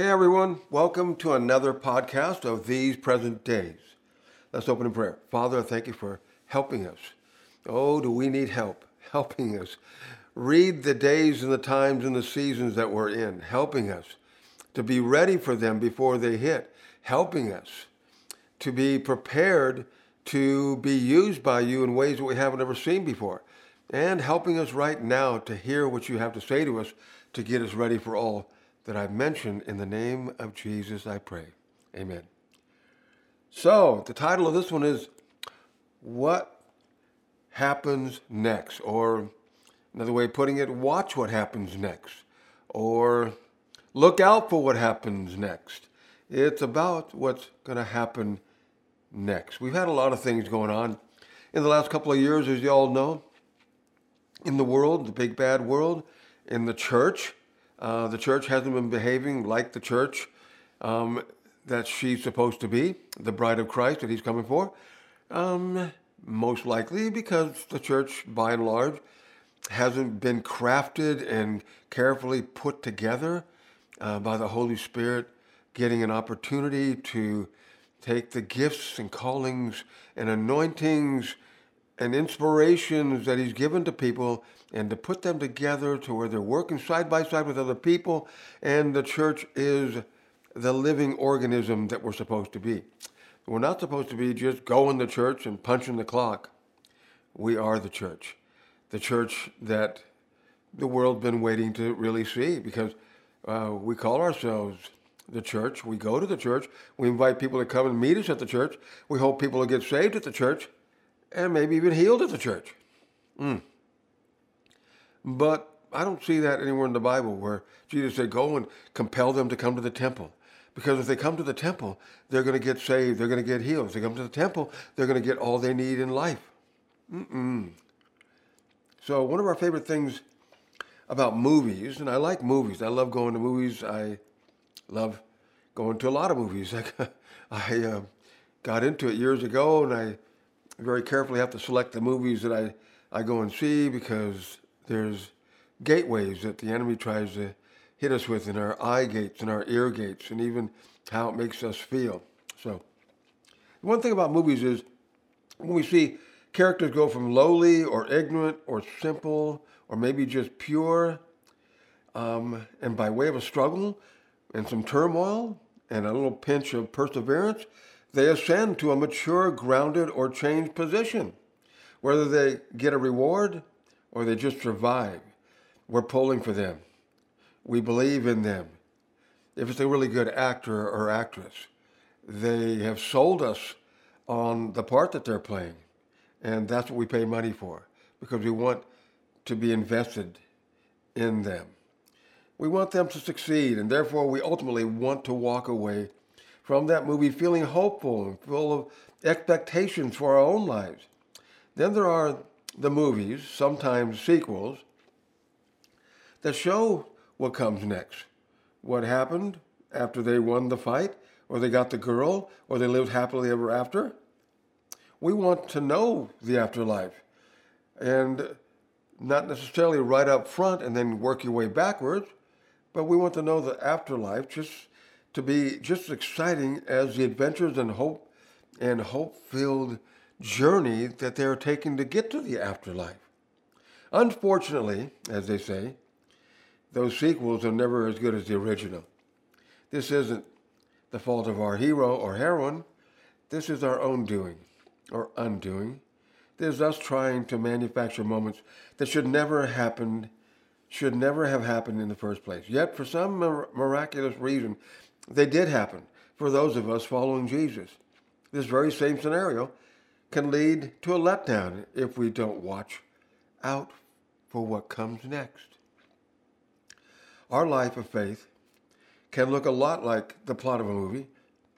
Hey everyone, welcome to another podcast of These Present Days. Let's open in prayer. Father, thank you for helping us. Oh, do we need help? Helping us. Read the days and the times and the seasons that we're in, helping us to be ready for them before they hit, helping us to be prepared to be used by you in ways that we haven't ever seen before, and helping us right now to hear what you have to say to us to get us ready for all that I've mentioned. In the name of Jesus, I pray. Amen. So, the title of this one is What Happens Next? Or another way of putting it, Watch What Happens Next. Or Look Out for What Happens Next. It's about what's going to happen next. We've had a lot of things going on in the last couple of years, as you all know, in the world, the big bad world, in the church. Uh, the church hasn't been behaving like the church um, that she's supposed to be, the bride of Christ that he's coming for. Um, most likely because the church, by and large, hasn't been crafted and carefully put together uh, by the Holy Spirit, getting an opportunity to take the gifts and callings and anointings and inspirations that He's given to people and to put them together to where they're working side by side with other people, and the church is the living organism that we're supposed to be. We're not supposed to be just going to church and punching the clock. We are the church, the church that the world's been waiting to really see because uh, we call ourselves the church. We go to the church. We invite people to come and meet us at the church. We hope people will get saved at the church and maybe even healed at the church. Mm. But I don't see that anywhere in the Bible where Jesus said, Go and compel them to come to the temple. Because if they come to the temple, they're going to get saved, they're going to get healed. If they come to the temple, they're going to get all they need in life. Mm-mm. So, one of our favorite things about movies, and I like movies, I love going to movies, I love going to a lot of movies. I uh, got into it years ago, and I very carefully have to select the movies that I, I go and see because there's gateways that the enemy tries to hit us with in our eye gates and our ear gates and even how it makes us feel. So, one thing about movies is when we see characters go from lowly or ignorant or simple or maybe just pure, um, and by way of a struggle and some turmoil and a little pinch of perseverance, they ascend to a mature, grounded, or changed position. Whether they get a reward or they just survive, we're pulling for them. We believe in them. If it's a really good actor or actress, they have sold us on the part that they're playing. And that's what we pay money for because we want to be invested in them. We want them to succeed, and therefore we ultimately want to walk away from that movie feeling hopeful and full of expectations for our own lives. Then there are the movies, sometimes sequels, that show what comes next. What happened after they won the fight, or they got the girl, or they lived happily ever after. We want to know the afterlife. And not necessarily right up front and then work your way backwards, but we want to know the afterlife just to be just as exciting as the adventures and hope and hope-filled journey that they're taking to get to the afterlife. Unfortunately, as they say, those sequels are never as good as the original. This isn't the fault of our hero or heroine. This is our own doing or undoing. This is us trying to manufacture moments that should never happen, should never have happened in the first place. Yet, for some miraculous reason, they did happen for those of us following Jesus. This very same scenario can lead to a letdown if we don't watch out for what comes next. Our life of faith can look a lot like the plot of a movie.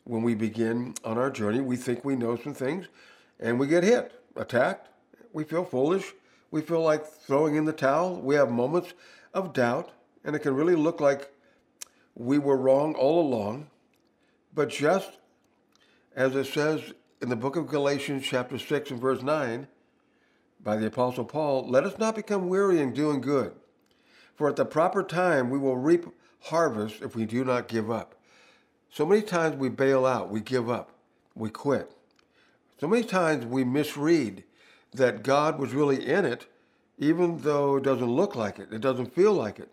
When we begin on our journey, we think we know some things and we get hit, attacked. We feel foolish. We feel like throwing in the towel. We have moments of doubt, and it can really look like we were wrong all along. But just as it says in the book of Galatians, chapter 6 and verse 9, by the Apostle Paul, let us not become weary in doing good, for at the proper time we will reap harvest if we do not give up. So many times we bail out, we give up, we quit. So many times we misread that God was really in it, even though it doesn't look like it, it doesn't feel like it.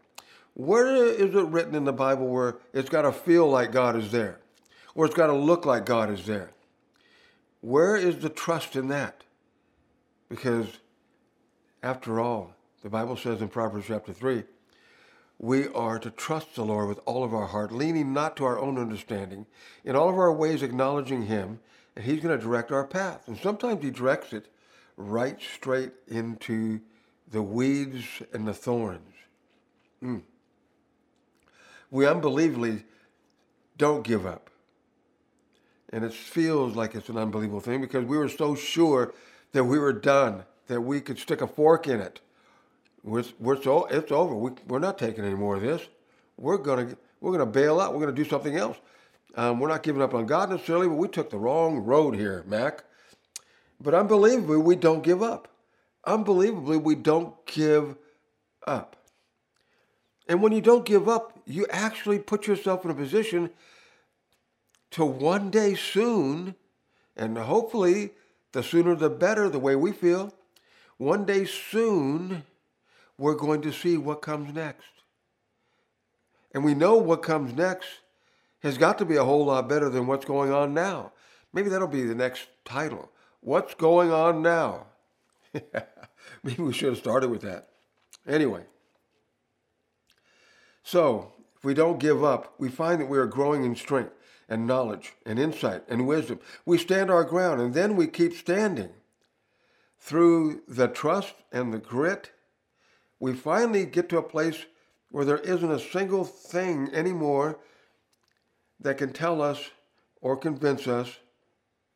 Where is it written in the Bible where it's got to feel like God is there? Or it's got to look like God is there? Where is the trust in that? Because after all, the Bible says in Proverbs chapter 3, we are to trust the Lord with all of our heart, leaning not to our own understanding, in all of our ways acknowledging Him, and He's going to direct our path. And sometimes He directs it right straight into the weeds and the thorns. Mm. We unbelievably don't give up. And it feels like it's an unbelievable thing because we were so sure that we were done, that we could stick a fork in it. We're, we're so, it's over. We, we're not taking any more of this. We're going we're gonna bail out. We're going to do something else. Um, we're not giving up on God necessarily, but we took the wrong road here, Mac. But unbelievably, we don't give up. Unbelievably, we don't give up. And when you don't give up, you actually put yourself in a position to one day soon, and hopefully the sooner the better, the way we feel, one day soon, we're going to see what comes next. And we know what comes next has got to be a whole lot better than what's going on now. Maybe that'll be the next title. What's going on now? Maybe we should have started with that. Anyway, so if we don't give up, we find that we are growing in strength and knowledge and insight and wisdom. We stand our ground and then we keep standing. Through the trust and the grit, we finally get to a place where there isn't a single thing anymore that can tell us or convince us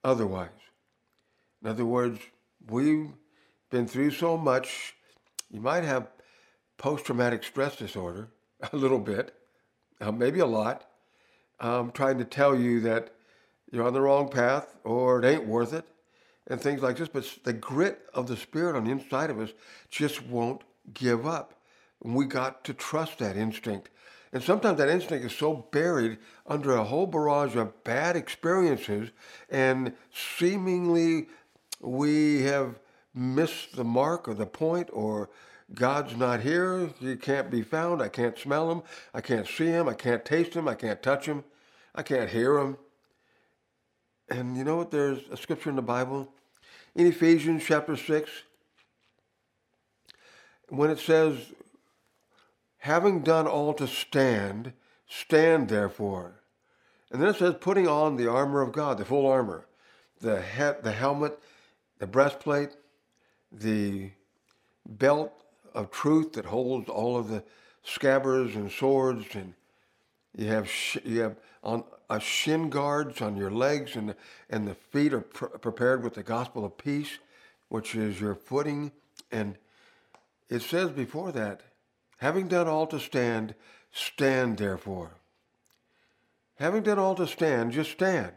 otherwise. In other words, we've been through so much, you might have post traumatic stress disorder, a little bit, uh, maybe a lot, um, trying to tell you that you're on the wrong path or it ain't worth it and things like this. But the grit of the Spirit on the inside of us just won't give up. And we got to trust that instinct. And sometimes that instinct is so buried under a whole barrage of bad experiences, and seemingly we have missed the mark or the point, or God's not here, He can't be found, I can't smell Him, I can't see Him, I can't taste Him, I can't touch Him. I can't hear him. And you know what? There's a scripture in the Bible in Ephesians chapter 6 when it says, having done all to stand, stand therefore. And then it says, putting on the armor of God, the full armor, the, he- the helmet, the breastplate, the belt of truth that holds all of the scabbards and swords, and you have sh- you have on shin guards on your legs, and and the feet are pr- prepared with the gospel of peace, which is your footing. And it says before that, having done all to stand, stand therefore. Having done all to stand, just stand.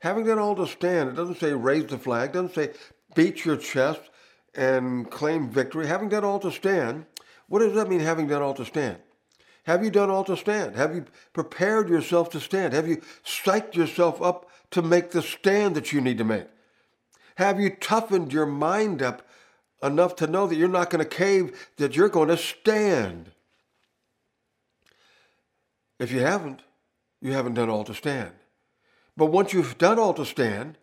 Having done all to stand, it doesn't say raise the flag, doesn't say beat your chest and claim victory. Having done all to stand, what does that mean, having done all to stand? Have you done all to stand? Have you prepared yourself to stand? Have you psyched yourself up to make the stand that you need to make? Have you toughened your mind up enough to know that you're not going to cave, that you're going to stand? If you haven't, you haven't done all to stand. But once you've done all to stand,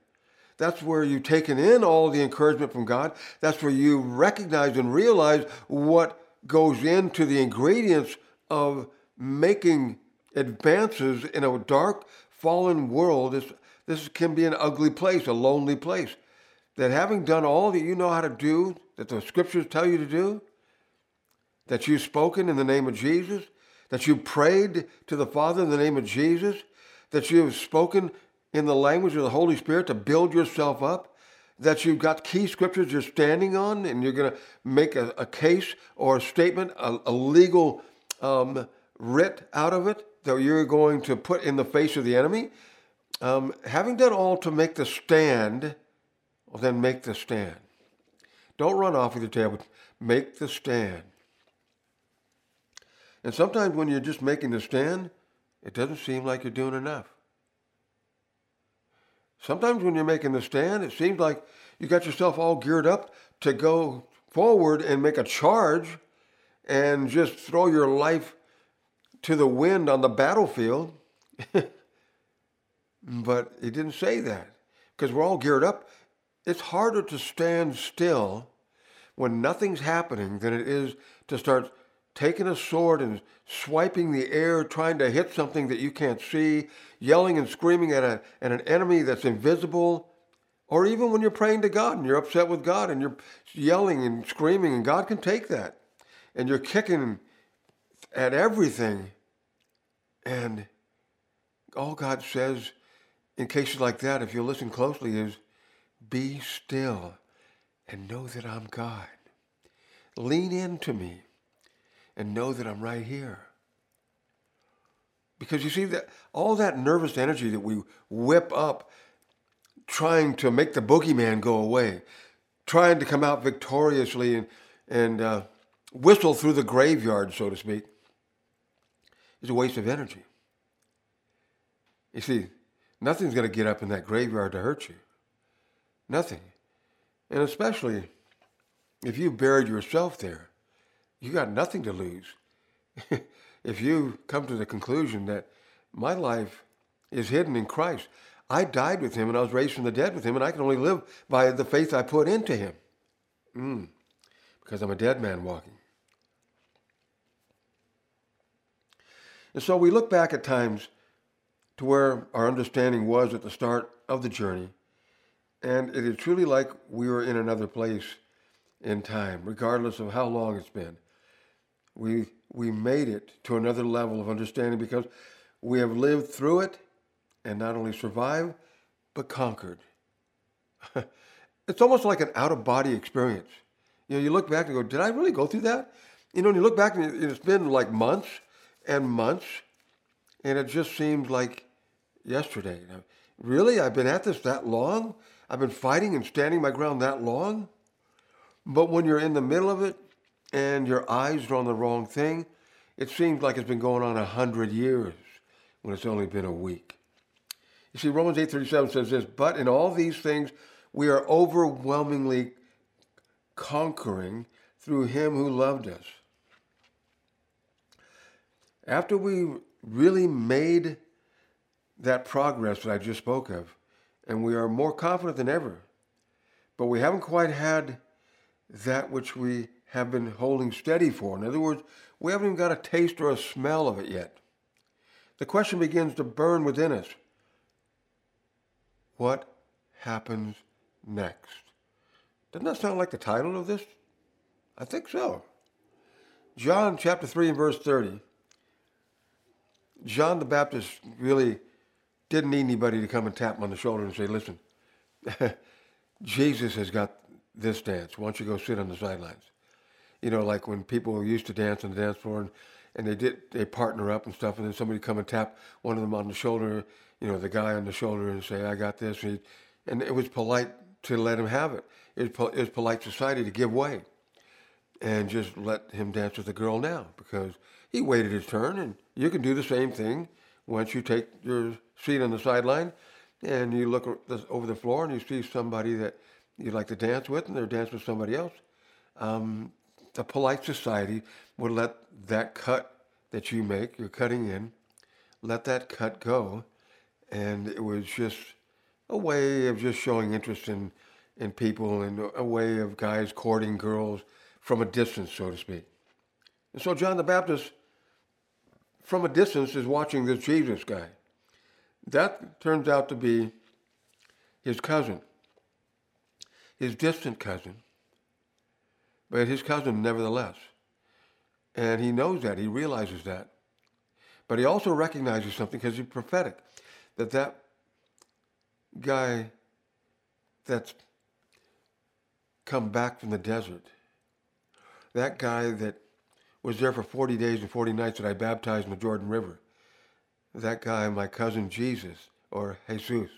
that's where you've taken in all the encouragement from God. That's where you recognize and realize what goes into the ingredients of making advances in a dark, fallen world. This, this can be an ugly place, a lonely place. That having done all that you know how to do, that the scriptures tell you to do, that you've spoken in the name of Jesus, that you prayed to the Father in the name of Jesus, that you have spoken in the language of the Holy Spirit to build yourself up, that you've got key scriptures you're standing on and you're going to make a, a, case or a statement, a, a legal um, writ out of it that you're going to put in the face of the enemy. Um, having done all to make the stand, well, then make the stand. Don't run off with your tail, make the stand. And sometimes when you're just making the stand, it doesn't seem like you're doing enough. Sometimes when you're making the stand, it seems like you got yourself all geared up to go forward and make a charge and just throw your life to the wind on the battlefield. but he didn't say that because we're all geared up. It's harder to stand still when nothing's happening than it is to start taking a sword and swiping the air, trying to hit something that you can't see, yelling and screaming at, a, at an enemy that's invisible, or even when you're praying to God and you're upset with God and you're yelling and screaming, and God can take that. And you're kicking at everything. And all God says in cases like that, if you listen closely, is be still and know that I'm God. Lean into me and know that I'm right here. Because you see that all that nervous energy that we whip up trying to make the boogeyman go away, trying to come out victoriously and, and uh, whistle through the graveyard, so to speak, is a waste of energy. You see, nothing's going to get up in that graveyard to hurt you. Nothing. And especially if you buried yourself there, you got nothing to lose. if you come to the conclusion that my life is hidden in Christ, I died with him and I was raised from the dead with him, and I can only live by the faith I put into him. Mm, because I'm a dead man walking. And so we look back at times to where our understanding was at the start of the journey, and it is truly like we were in another place in time, regardless of how long it's been. We, we made it to another level of understanding because we have lived through it and not only survived, but conquered. it's almost like an out of body experience. You know, you look back and go, did I really go through that? You know, and you look back and it's been like months and months, and it just seems like yesterday. Really? I've been at this that long? I've been fighting and standing my ground that long? But when you're in the middle of it and your eyes are on the wrong thing, it seems like it's been going on a hundred years when it's only been a week. You see, Romans 8.37 says this, but in all these things we are overwhelmingly conquering through him who loved us. After we really made that progress that I just spoke of, and we are more confident than ever, but we haven't quite had that which we have been holding steady for. In other words, we haven't even got a taste or a smell of it yet. The question begins to burn within us what happens next? Doesn't that sound like the title of this? I think so. John chapter 3 and verse 30. John the Baptist really didn't need anybody to come and tap him on the shoulder and say, listen, Jesus has got this dance. Why don't you go sit on the sidelines? You know, like when people used to dance on the dance floor and, and they did, they partner up and stuff, and then somebody come and tap one of them on the shoulder you know, the guy on the shoulder and say, I got this. And, and it was polite to let him have it. It was, it was polite society to give way and just let him dance with the girl now because he waited his turn. And you can do the same thing once you take your seat on the sideline and you look over the floor and you see somebody that you'd like to dance with and they're dancing with somebody else. Um, the polite society would let that cut that you make, you're cutting in, let that cut go and it was just a way of just showing interest in in people and a way of guys courting girls from a distance, so to speak. And so John the Baptist, from a distance, is watching this Jesus guy. That turns out to be his cousin, his distant cousin, but his cousin nevertheless. And he knows that, he realizes that. But he also recognizes something because he's prophetic that that guy that's come back from the desert, that guy that was there for 40 days and 40 nights that I baptized in the Jordan River, that guy, my cousin Jesus, or Jesus,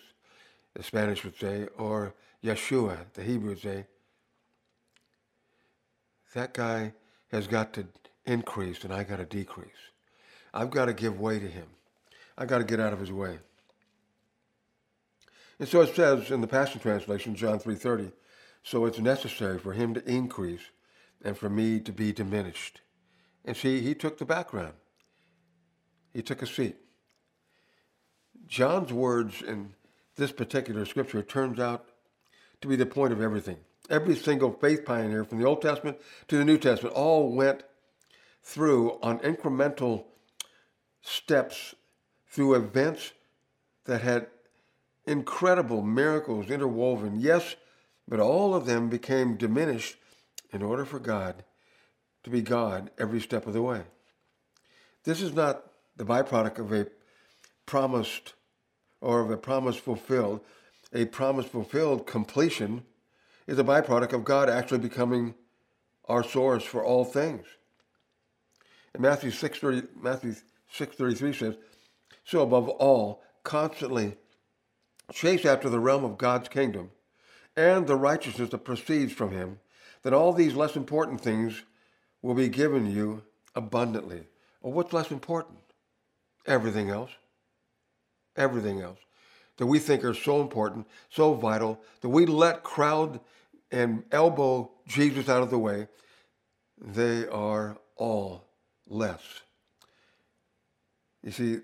the Spanish would say, or Yeshua, the Hebrew would say, that guy has got to increase and I got to decrease. I've got to give way to him. I've got to get out of his way. And so it says in the Passion Translation, John 3.30, so it's necessary for him to increase and for me to be diminished. And see, he took the background. He took a seat. John's words in this particular scripture turns out to be the point of everything. Every single faith pioneer from the Old Testament to the New Testament all went through on incremental steps through events that had incredible miracles interwoven. Yes, but all of them became diminished in order for God to be God every step of the way. This is not the byproduct of a promised or of a promise fulfilled. A promise fulfilled completion is a byproduct of God actually becoming our source for all things. And Matthew 6, Matthew 6.33 says, So above all, constantly chase after the realm of God's kingdom and the righteousness that proceeds from him, that all these less important things will be given you abundantly. Well, what's less important? Everything else. Everything else that we think are so important, so vital, that we let crowd and elbow Jesus out of the way, they are all less. You see,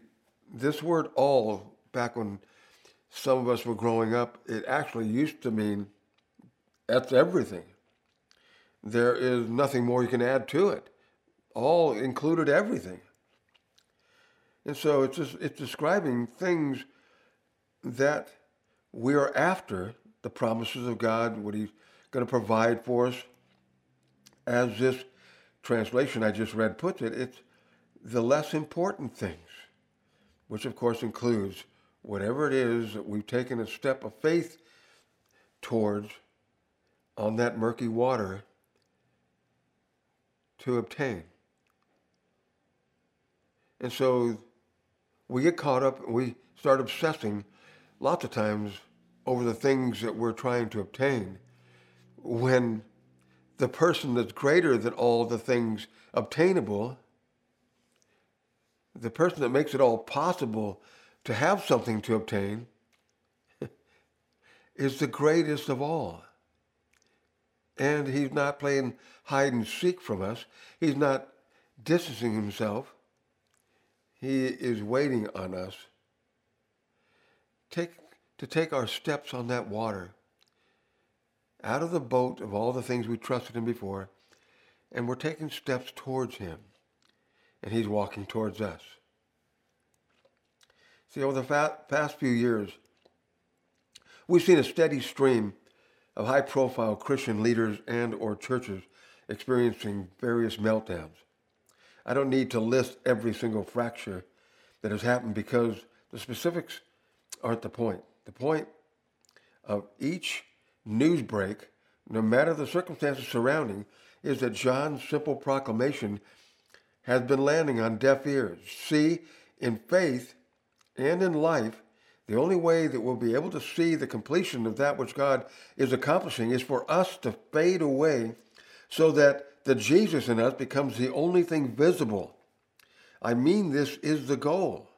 this word all, back when some of us were growing up, it actually used to mean that's everything. There is nothing more you can add to it. All included everything. And so it's just it's describing things that we are after the promises of God, what He's going to provide for us. As this translation I just read puts it, it's the less important things, which of course includes whatever it is that we've taken a step of faith towards on that murky water to obtain. And so we get caught up and we start obsessing lots of times over the things that we're trying to obtain when the person that's greater than all the things obtainable, the person that makes it all possible to have something to obtain, is the greatest of all. And he's not playing hide and seek from us. He's not distancing himself. He is waiting on us take, to take our steps on that water out of the boat of all the things we trusted him before, and we're taking steps towards him, and he's walking towards us. See, over the past few years, we've seen a steady stream of high-profile Christian leaders and or churches experiencing various meltdowns. I don't need to list every single fracture that has happened because the specifics aren't the point. The point of each news break, no matter the circumstances surrounding, is that John's simple proclamation has been landing on deaf ears. See, in faith and in life, the only way that we'll be able to see the completion of that which God is accomplishing is for us to fade away so that the Jesus in us becomes the only thing visible. I mean, this is the goal.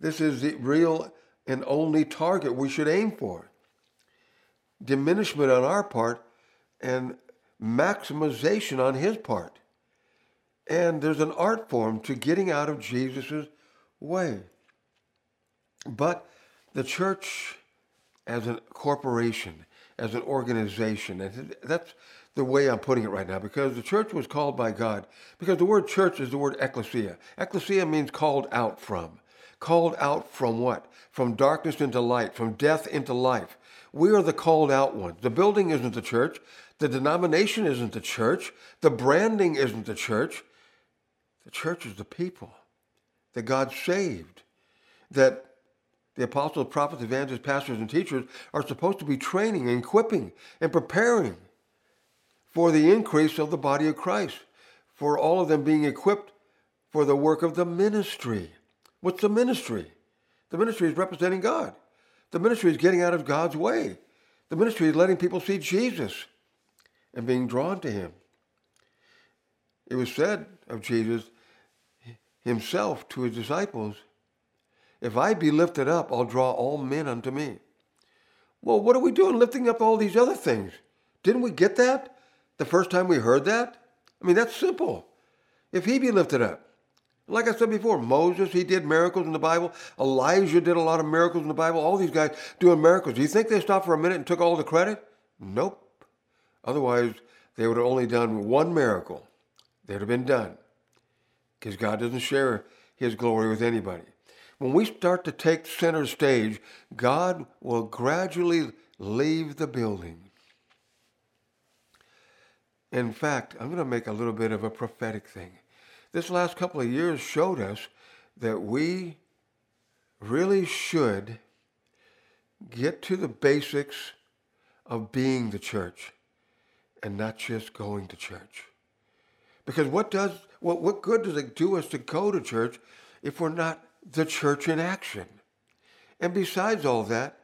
This is the real and only target we should aim for. Diminishment on our part and maximization on his part. And there's an art form to getting out of Jesus' way. But the church as a corporation, as an organization, and that's the way I'm putting it right now, because the church was called by God, because the word church is the word ecclesia. Ecclesia means called out from. Called out from what? From darkness into light, from death into life. We are the called out ones. The building isn't the church. The denomination isn't the church. The branding isn't the church. The church is the people that God saved, that the apostles, prophets, evangelists, pastors, and teachers are supposed to be training and equipping and preparing for the increase of the body of Christ, for all of them being equipped for the work of the ministry. What's the ministry? The ministry is representing God. The ministry is getting out of God's way. The ministry is letting people see Jesus and being drawn to him. it was said of Jesus himself to his disciples, If I be lifted up, I'll draw all men unto me. Well, what are we doing lifting up all these other things? Didn't we get that the first time we heard that? I mean, that's simple. If he be lifted up, like I said before, Moses, he did miracles in the Bible. Elijah did a lot of miracles in the Bible. All these guys doing miracles. Do you think they stopped for a minute and took all the credit? Nope. Otherwise, they would have only done one miracle. They'd have been done. Because God doesn't share his glory with anybody. When we start to take center stage, God will gradually leave the building. In fact, I'm going to make a little bit of a prophetic thing this last couple of years showed us that we really should get to the basics of being the church and not just going to church. Because what does what, what good does it do us to go to church if we're not the church in action? And besides all that,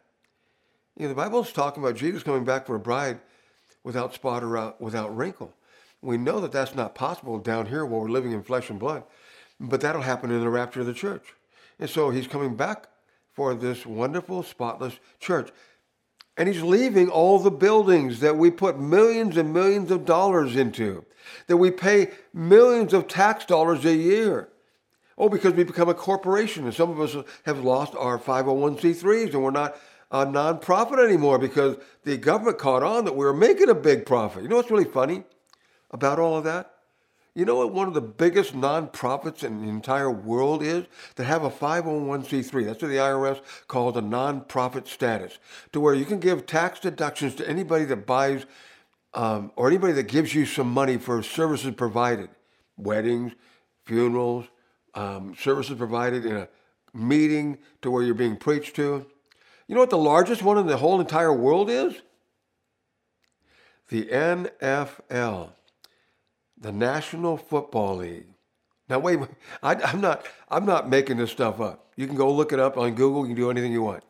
you know, the Bible's talking about Jesus coming back for a bride without spot or uh, without wrinkle. We know that that's not possible down here where we're living in flesh and blood, but that'll happen in the rapture of the church. And so he's coming back for this wonderful, spotless church. And he's leaving all the buildings that we put millions and millions of dollars into, that we pay millions of tax dollars a year. Oh, because we become a corporation, and some of us have lost our 501c3s, and we're not a nonprofit anymore because the government caught on that we were making a big profit. You know what's really funny? About all of that? You know what one of the biggest nonprofits in the entire world is? That have a 501c3. That's what the IRS calls a nonprofit status, to where you can give tax deductions to anybody that buys um, or anybody that gives you some money for services provided, weddings, funerals, um, services provided in a meeting to where you're being preached to. You know what the largest one in the whole entire world is? The NFL the National Football League. Now, wait, I, am not, I'm not making this stuff up. You can go look it up on Google. You can do anything you want.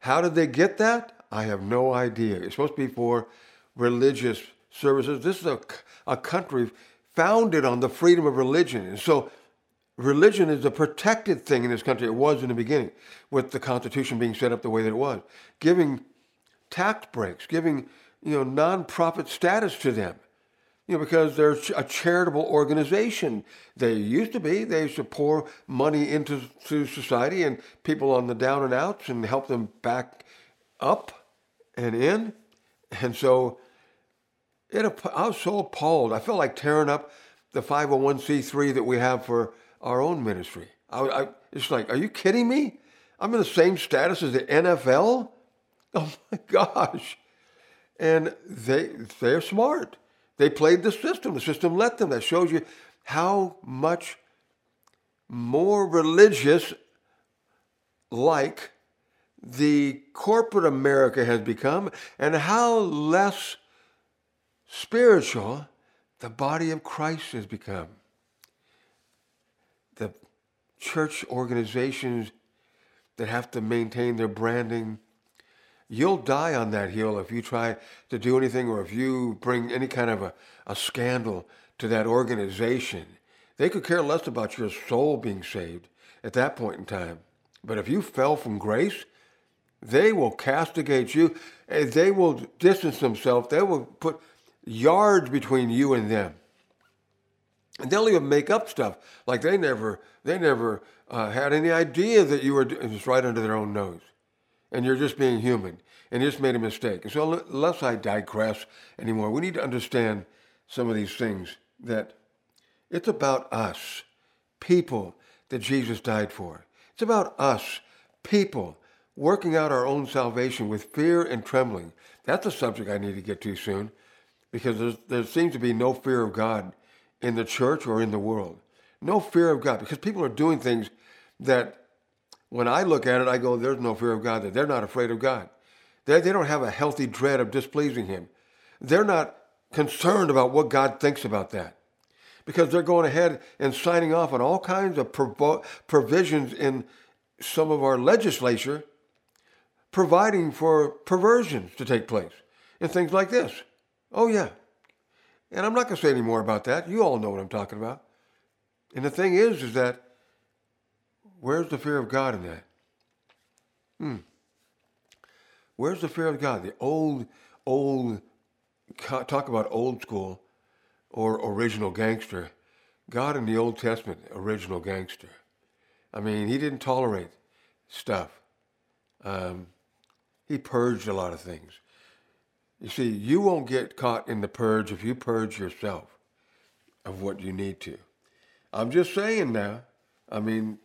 How did they get that? I have no idea. It's supposed to be for religious services. This is a, a country founded on the freedom of religion. And so religion is a protected thing in this country. It was in the beginning, with the Constitution being set up the way that it was, giving tax breaks, giving you know nonprofit status to them you know, because they're a charitable organization. They used to be. They used to pour money into to society and people on the down and outs and help them back up and in. And so it, I was so appalled. I felt like tearing up the 501c3 that we have for our own ministry. I, I, it's like, are you kidding me? I'm in the same status as the NFL? Oh my gosh. And they, they're smart. They played the system. The system let them. That shows you how much more religious like the corporate America has become and how less spiritual the body of Christ has become. The church organizations that have to maintain their branding You'll die on that hill if you try to do anything or if you bring any kind of a, a scandal to that organization. They could care less about your soul being saved at that point in time. But if you fell from grace, they will castigate you. They will distance themselves. They will put yards between you and them. And they'll even make up stuff like they never, they never uh, had any idea that you were. It was right under their own nose and you're just being human and you just made a mistake. And so, lest I digress anymore, we need to understand some of these things that it's about us, people that Jesus died for. It's about us, people, working out our own salvation with fear and trembling. That's a subject I need to get to soon because there seems to be no fear of God in the church or in the world. No fear of God because people are doing things that when I look at it, I go, there's no fear of God there. They're not afraid of God. They, they don't have a healthy dread of displeasing Him. They're not concerned about what God thinks about that because they're going ahead and signing off on all kinds of provo- provisions in some of our legislature providing for perversions to take place and things like this. Oh, yeah. And I'm not going to say any more about that. You all know what I'm talking about. And the thing is, is that where's the fear of God in that? Hmm. Where's the fear of God? The old, old, talk about old school or original gangster. God in the Old Testament, original gangster. I mean, he didn't tolerate stuff. Um, he purged a lot of things. You see, you won't get caught in the purge if you purge yourself of what you need to. I'm just saying now. I mean,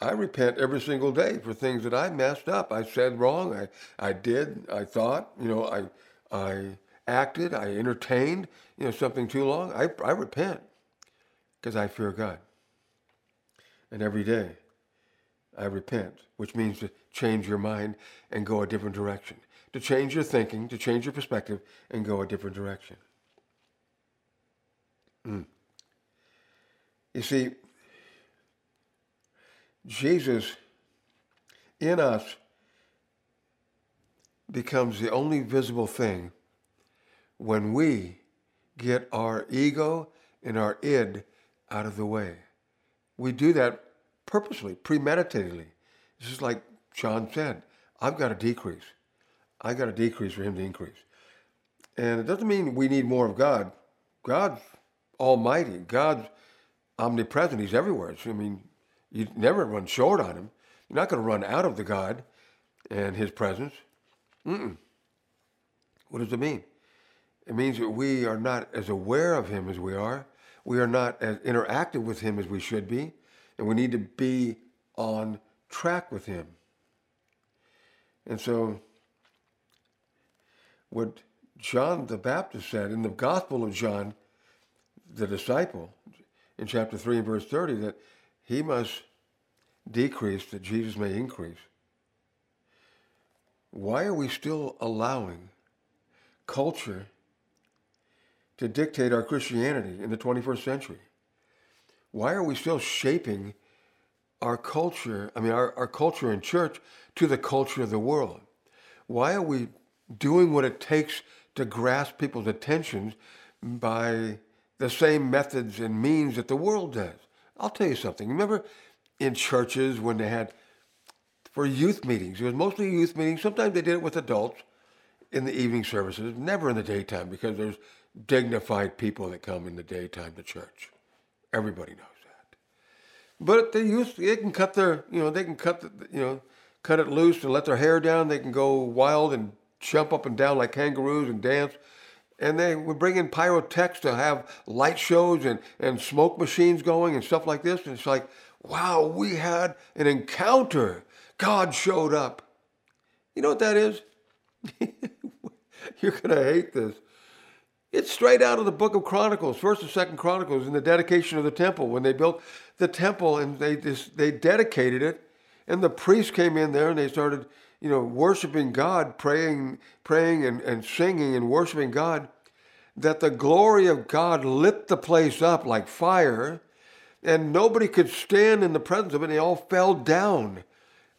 I repent every single day for things that I messed up. I said wrong. I, I did. I thought. You know, I I acted. I entertained. You know, something too long. I I repent because I fear God. And every day, I repent, which means to change your mind and go a different direction, to change your thinking, to change your perspective, and go a different direction. Mm. You see, Jesus in us becomes the only visible thing when we get our ego and our id out of the way. We do that purposely, premeditatedly. This is like John said, I've got to decrease. I got to decrease for him to increase. And it doesn't mean we need more of God. God's almighty. God's omnipresent. He's everywhere. I mean, you never run short on him. You're not going to run out of the God and his presence. Mm-mm. What does it mean? It means that we are not as aware of him as we are. We are not as interactive with him as we should be. And we need to be on track with him. And so, what John the Baptist said in the Gospel of John, the disciple, in chapter 3 and verse 30, that he must decrease that Jesus may increase. Why are we still allowing culture to dictate our Christianity in the 21st century? Why are we still shaping our culture, I mean, our, our culture in church to the culture of the world? Why are we doing what it takes to grasp people's attentions by the same methods and means that the world does? I'll tell you something. Remember in churches when they had, for youth meetings, it was mostly youth meetings. Sometimes they did it with adults in the evening services, never in the daytime because there's dignified people that come in the daytime to church. Everybody knows that. But the youth, they can cut their, you know, they can cut, the, you know, cut it loose and let their hair down. They can go wild and jump up and down like kangaroos and dance and they would bring in pyrotechs to have light shows and, and smoke machines going and stuff like this. And it's like, wow, we had an encounter. God showed up. You know what that is? You're going to hate this. It's straight out of the book of Chronicles, First and Second Chronicles, in the dedication of the temple. When they built the temple and they just, they dedicated it, and the priests came in there and they started you know, worshiping God, praying, praying and, and singing and worshiping God, that the glory of God lit the place up like fire, and nobody could stand in the presence of it. They all fell down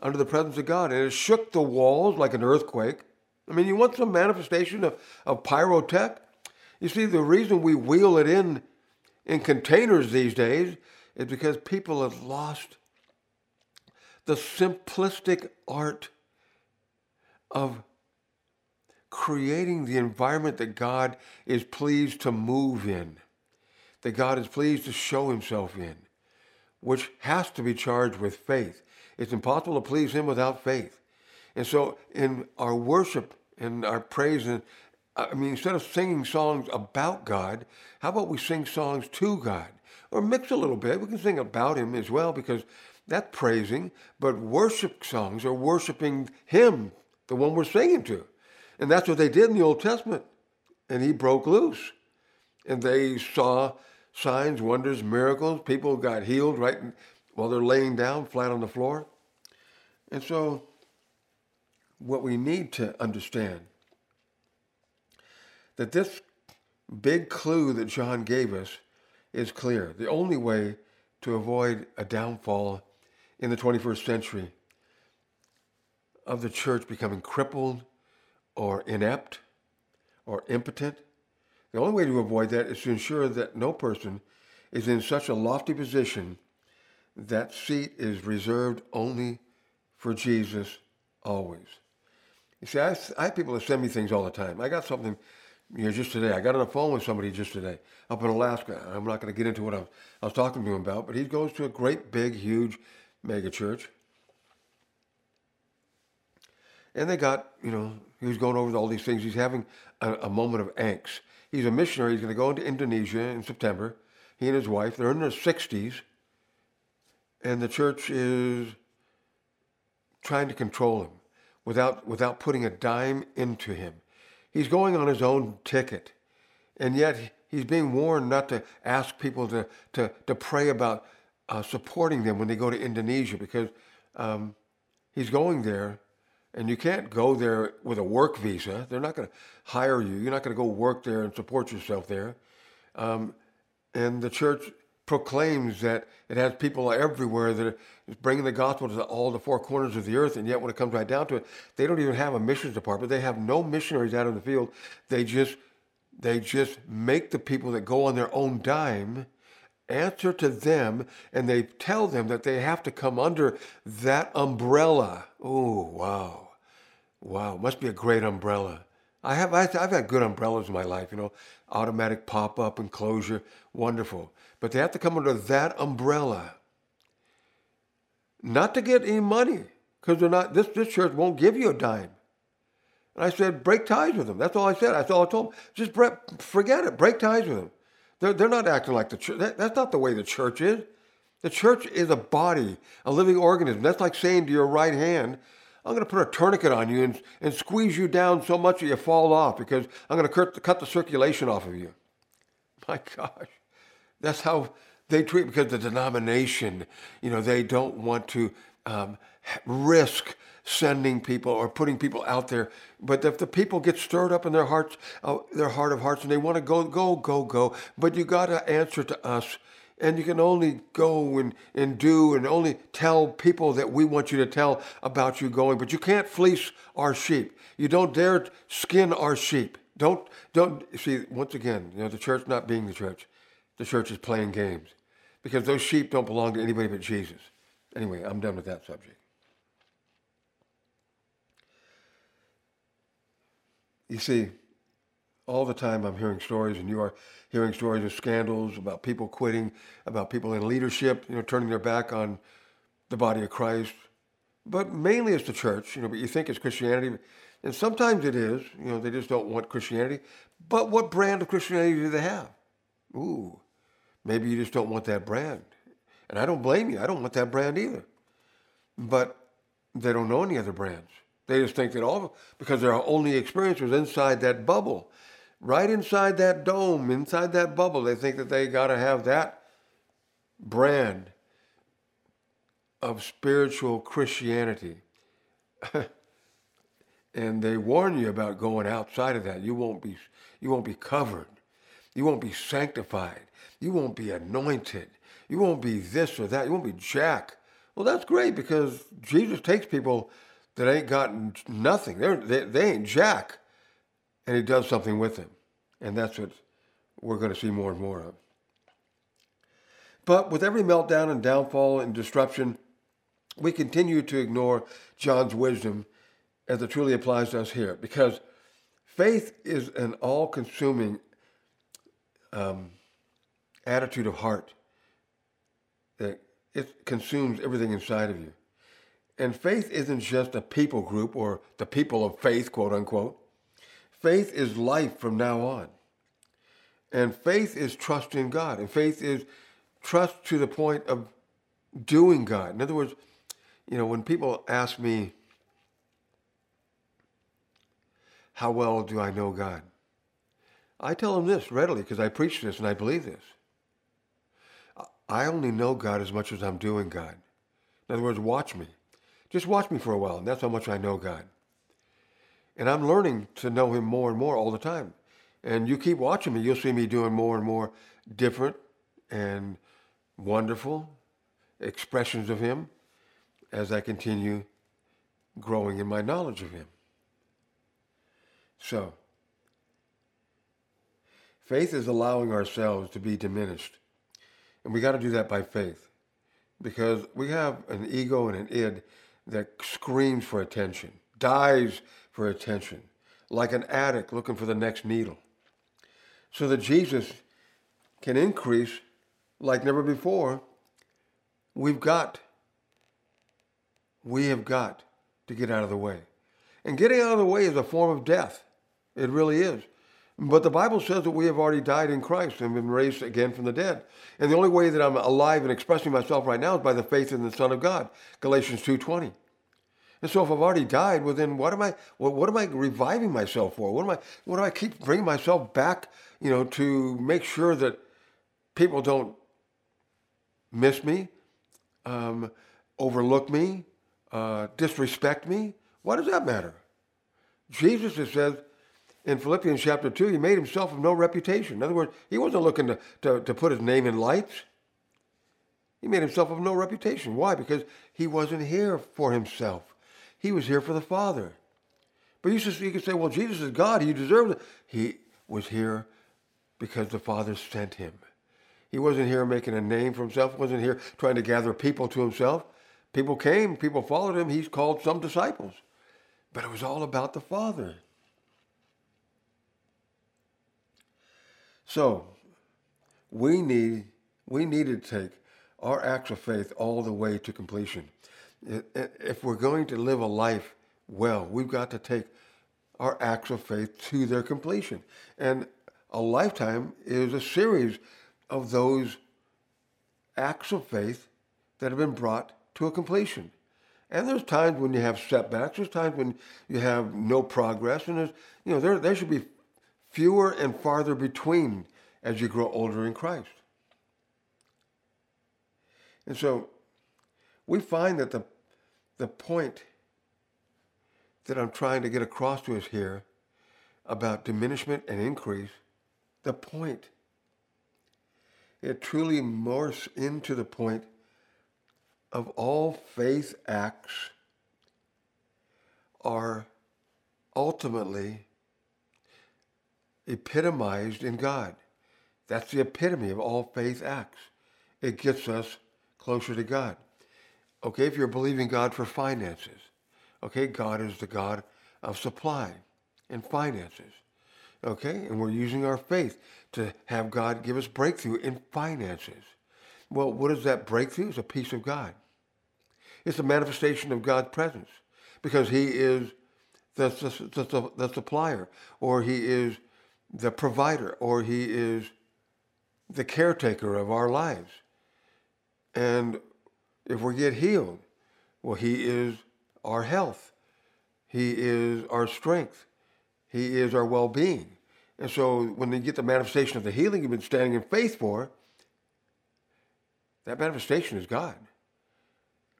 under the presence of God, and it shook the walls like an earthquake. I mean, you want some manifestation of, of pyrotech? You see, the reason we wheel it in in containers these days is because people have lost the simplistic art of creating the environment that God is pleased to move in, that God is pleased to show himself in, which has to be charged with faith. It's impossible to please him without faith. And so in our worship and our praise, and I mean, instead of singing songs about God, how about we sing songs to God? Or mix a little bit. We can sing about him as well because that's praising, but worship songs are worshiping him the one we're singing to. And that's what they did in the Old Testament. And he broke loose. And they saw signs, wonders, miracles. People got healed right while they're laying down flat on the floor. And so, what we need to understand that this big clue that John gave us is clear. The only way to avoid a downfall in the 21st century of the church becoming crippled or inept or impotent, The only way to avoid that is to ensure that no person is in such a lofty position that seat is reserved only for Jesus always. You see, I, I have people that send me things all the time. I got something, you know, just today. I got on the phone with somebody just today up in Alaska. I'm not going to get into what I was, I was talking to him about, but he goes to a great, big, huge mega church. And they got, you know, he was going over all these things. He's having a, a moment of angst. He's a missionary. He's going to go into Indonesia in September. He and his wife, they're in their 60s. And the church is trying to control him without, without putting a dime into him. He's going on his own ticket. And yet he's being warned not to ask people to, to, to pray about uh, supporting them when they go to Indonesia because um, he's going there and you can't go there with a work visa. They're not going to hire you. You're not going to go work there and support yourself there. Um, and the church proclaims that it has people everywhere that are bringing the gospel to all the four corners of the earth. And yet, when it comes right down to it, they don't even have a missions department. They have no missionaries out in the field. They just they just make the people that go on their own dime answer to them, and they tell them that they have to come under that umbrella. Oh, wow, wow! Must be a great umbrella. I have I've had good umbrellas in my life, you know, automatic pop up and closure, wonderful. But they have to come under that umbrella. Not to get any money, because they're not. This this church won't give you a dime. And I said, break ties with them. That's all I said. That's all I told them. Just forget it. Break ties with them. They're, they're not acting like the church. That, that's not the way the church is. The church is a body, a living organism. That's like saying to your right hand, I'm going to put a tourniquet on you and, and squeeze you down so much that you fall off because I'm going to cut, cut the circulation off of you. My gosh, that's how they treat because the denomination, you know, they don't want to um, risk sending people or putting people out there. But if the people get stirred up in their hearts, uh, their heart of hearts, and they want to go, go, go, go, but you got to answer to us and you can only go and, and do and only tell people that we want you to tell about you going, but you can't fleece our sheep. You don't dare skin our sheep. Don't, don't, see, once again, you know, the church not being the church, the church is playing games because those sheep don't belong to anybody but Jesus. Anyway, I'm done with that subject. You see, all the time I'm hearing stories, and you are hearing stories of scandals about people quitting, about people in leadership, you know, turning their back on the body of Christ. But mainly it's the church, you know, but you think it's Christianity. And sometimes it is, you know, they just don't want Christianity. But what brand of Christianity do they have? Ooh, maybe you just don't want that brand. And I don't blame you. I don't want that brand either. But they don't know any other brands. They just think that all, because their only experience was inside that bubble right inside that dome, inside that bubble. They think that they got to have that brand of spiritual Christianity. and they warn you about going outside of that. You won't be you won't be covered. You won't be sanctified. You won't be anointed. You won't be this or that. You won't be jack. Well, that's great because Jesus takes people that ain't got nothing. They're, they, they ain't jack and he does something with them. And that's what we're going to see more and more of. But with every meltdown and downfall and disruption, we continue to ignore John's wisdom as it truly applies to us here because faith is an all consuming um, attitude of heart that it consumes everything inside of you. And faith isn't just a people group or the people of faith, quote unquote. Faith is life from now on. And faith is trust in God. And faith is trust to the point of doing God. In other words, you know, when people ask me, how well do I know God? I tell them this readily because I preach this and I believe this. I only know God as much as I'm doing God. In other words, watch me. Just watch me for a while, and that's how much I know God. And I'm learning to know him more and more all the time. And you keep watching me, you'll see me doing more and more different and wonderful expressions of him as I continue growing in my knowledge of him. So, Faith is allowing ourselves to be diminished. And we got to do that by faith because we have an ego and an id that screams for attention, dies for attention, like an addict looking for the next needle. So that Jesus can increase like never before, we've got, we have got to get out of the way. And getting out of the way is a form of death. It really is. But the Bible says that we have already died in Christ and been raised again from the dead. And the only way that I'm alive and expressing myself right now is by the faith in the Son of God. Galatians 2.20. And so if I've already died, well then what am I what, what am I reviving myself for? What am I what do I keep bringing myself back, you know, to make sure that people don't miss me, um, overlook me, uh, disrespect me? Why does that matter? Jesus, says, in Philippians chapter 2, he made himself of no reputation. In other words, he wasn't looking to, to, to put his name in lights. He made himself of no reputation. Why? Because he wasn't here for himself. He was here for the Father. But you, could say, well, Jesus is God. He deserves it. He was here because the Father sent him. He wasn't here making a name for himself. He wasn't here trying to gather people to himself. People came, people followed him. He's called some disciples. But it was all about the Father. So we need we need to take our acts of faith all the way to completion. If we're going to live a life well, we've got to take our acts of faith to their completion. And a lifetime is a series of those acts of faith that have been brought to a completion. And there's times when you have setbacks. There's times when you have no progress, and there's you know there there should be fewer and farther between as you grow older in Christ. And so we find that the, the point that I'm trying to get across to us here about diminishment and increase, the point, it truly morphs into the point of all faith acts are ultimately epitomized in God. That's the epitome of all faith acts. It gets us closer to God. Okay, if you're believing God for finances, okay, God is the God of supply and finances. Okay, and we're using our faith to have God give us breakthrough in finances. Well, what is that breakthrough? It's a peace of God. It's a manifestation of God's presence because He is the, the, the, the supplier, or He is the provider, or He is the caretaker of our lives. And if we get healed, well, He is our health. He is our strength. He is our well being. And so when you get the manifestation of the healing you've been standing in faith for, that manifestation is God.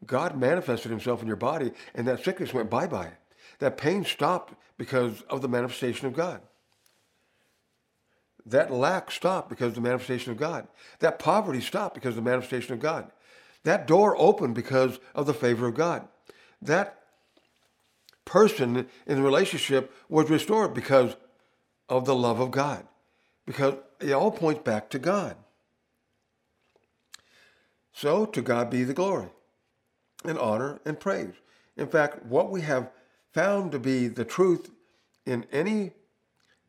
God manifested himself in your body, and that sickness went bye bye. That pain stopped because of the manifestation of God. That lack stopped because of the manifestation of God. That poverty stopped because of the manifestation of God. That door opened because of the favor of God. That person in the relationship was restored because of the love of God. Because it all points back to God. So to God be the glory and honor and praise. In fact, what we have found to be the truth in any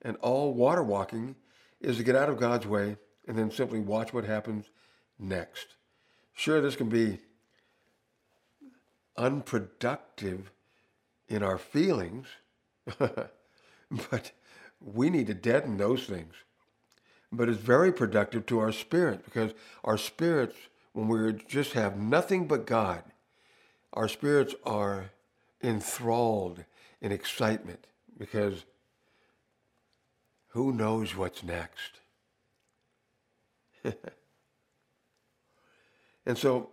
and all water walking is to get out of God's way and then simply watch what happens next. Sure, this can be unproductive in our feelings, but we need to deaden those things. But it's very productive to our spirit because our spirits, when we just have nothing but God, our spirits are enthralled in excitement because who knows what's next? and so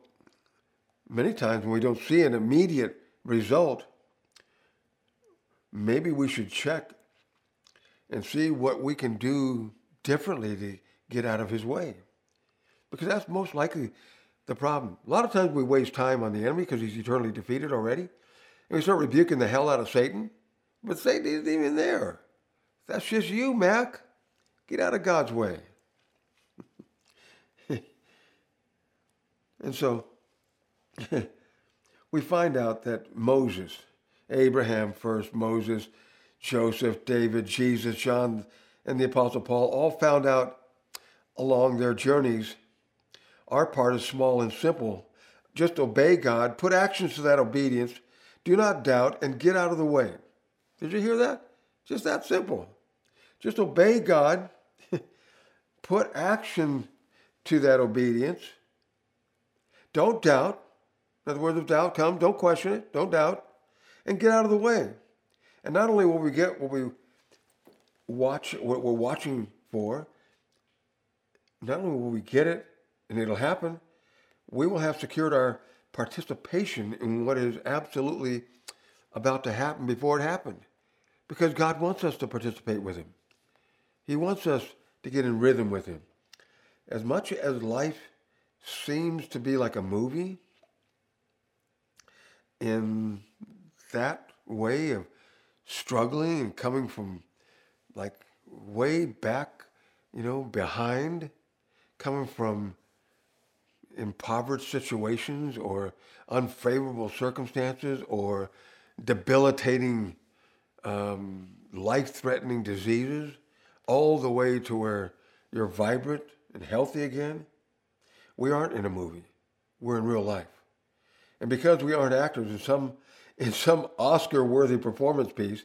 many times when we don't see an immediate result, maybe we should check and see what we can do differently to get out of his way. Because that's most likely the problem. A lot of times we waste time on the enemy because he's eternally defeated already. And we start rebuking the hell out of Satan, but Satan isn't even there. That's just you, Mac. Get out of God's way. and so we find out that Moses, Abraham first, Moses, Joseph, David, Jesus, John, and the Apostle Paul all found out along their journeys our part is small and simple. Just obey God, put actions to that obedience, do not doubt, and get out of the way. Did you hear that? Just that simple. Just obey God, put action to that obedience. Don't doubt. In other words, if doubt comes, don't question it, don't doubt, and get out of the way. And not only will we get what we watch, what we're watching for, not only will we get it and it'll happen, we will have secured our participation in what is absolutely about to happen before it happened. Because God wants us to participate with Him. He wants us to get in rhythm with Him. As much as life seems to be like a movie, in that way of struggling and coming from like way back, you know, behind, coming from impoverished situations or unfavorable circumstances or debilitating, um, life threatening diseases, all the way to where you're vibrant and healthy again. We aren't in a movie, we're in real life. And because we aren't actors in some, in some Oscar worthy performance piece,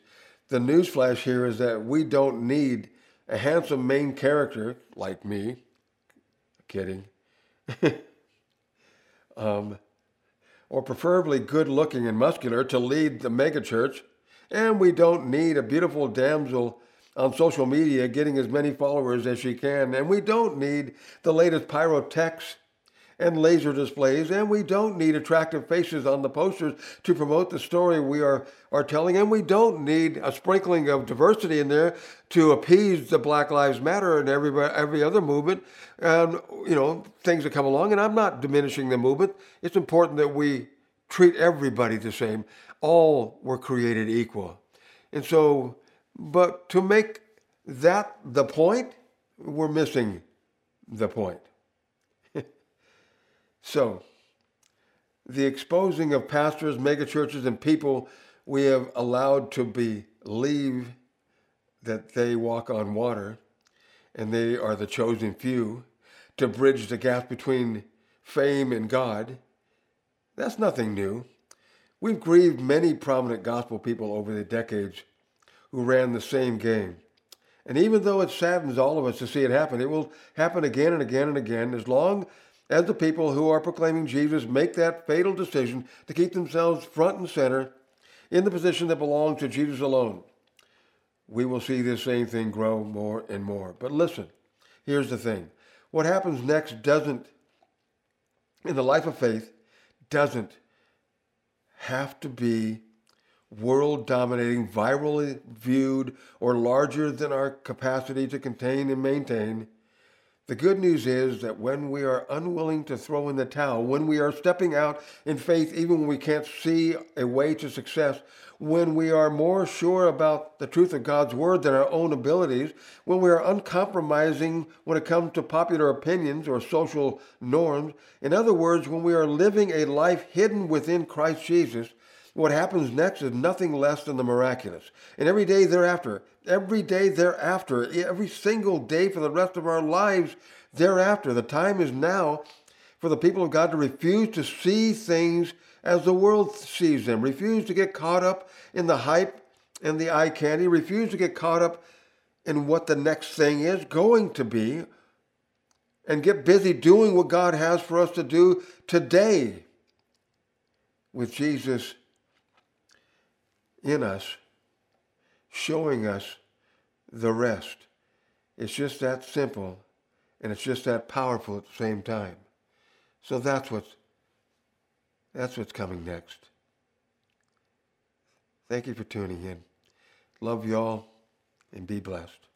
the newsflash here is that we don't need a handsome main character like me. Kidding. um, or preferably good looking and muscular to lead the megachurch. And we don't need a beautiful damsel on social media getting as many followers as she can. And we don't need the latest pyrotechs and laser displays, and we don't need attractive faces on the posters to promote the story we are, are telling, and we don't need a sprinkling of diversity in there to appease the Black Lives Matter and every, every other movement, and, you know, things that come along. And I'm not diminishing the movement. It's important that we treat everybody the same. All were created equal. And so, but to make that the point, we're missing the point. So, the exposing of pastors, megachurches, and people we have allowed to believe that they walk on water and they are the chosen few to bridge the gap between fame and God, that's nothing new. We've grieved many prominent gospel people over the decades who ran the same game. And even though it saddens all of us to see it happen, it will happen again and again and again as long as the people who are proclaiming Jesus make that fatal decision to keep themselves front and center in the position that belongs to Jesus alone, we will see this same thing grow more and more. But listen, here's the thing what happens next doesn't, in the life of faith, doesn't have to be world dominating, virally viewed, or larger than our capacity to contain and maintain. The good news is that when we are unwilling to throw in the towel, when we are stepping out in faith, even when we can't see a way to success, when we are more sure about the truth of God's word than our own abilities, when we are uncompromising when it comes to popular opinions or social norms, in other words, when we are living a life hidden within Christ Jesus, what happens next is nothing less than the miraculous. And every day thereafter, every day thereafter, every single day for the rest of our lives thereafter, the time is now for the people of God to refuse to see things as the world sees them, refuse to get caught up in the hype and the eye candy, refuse to get caught up in what the next thing is going to be, and get busy doing what God has for us to do today with Jesus in us, showing us the rest. It's just that simple and it's just that powerful at the same time. So that's what's that's what's coming next. Thank you for tuning in. Love y'all and be blessed.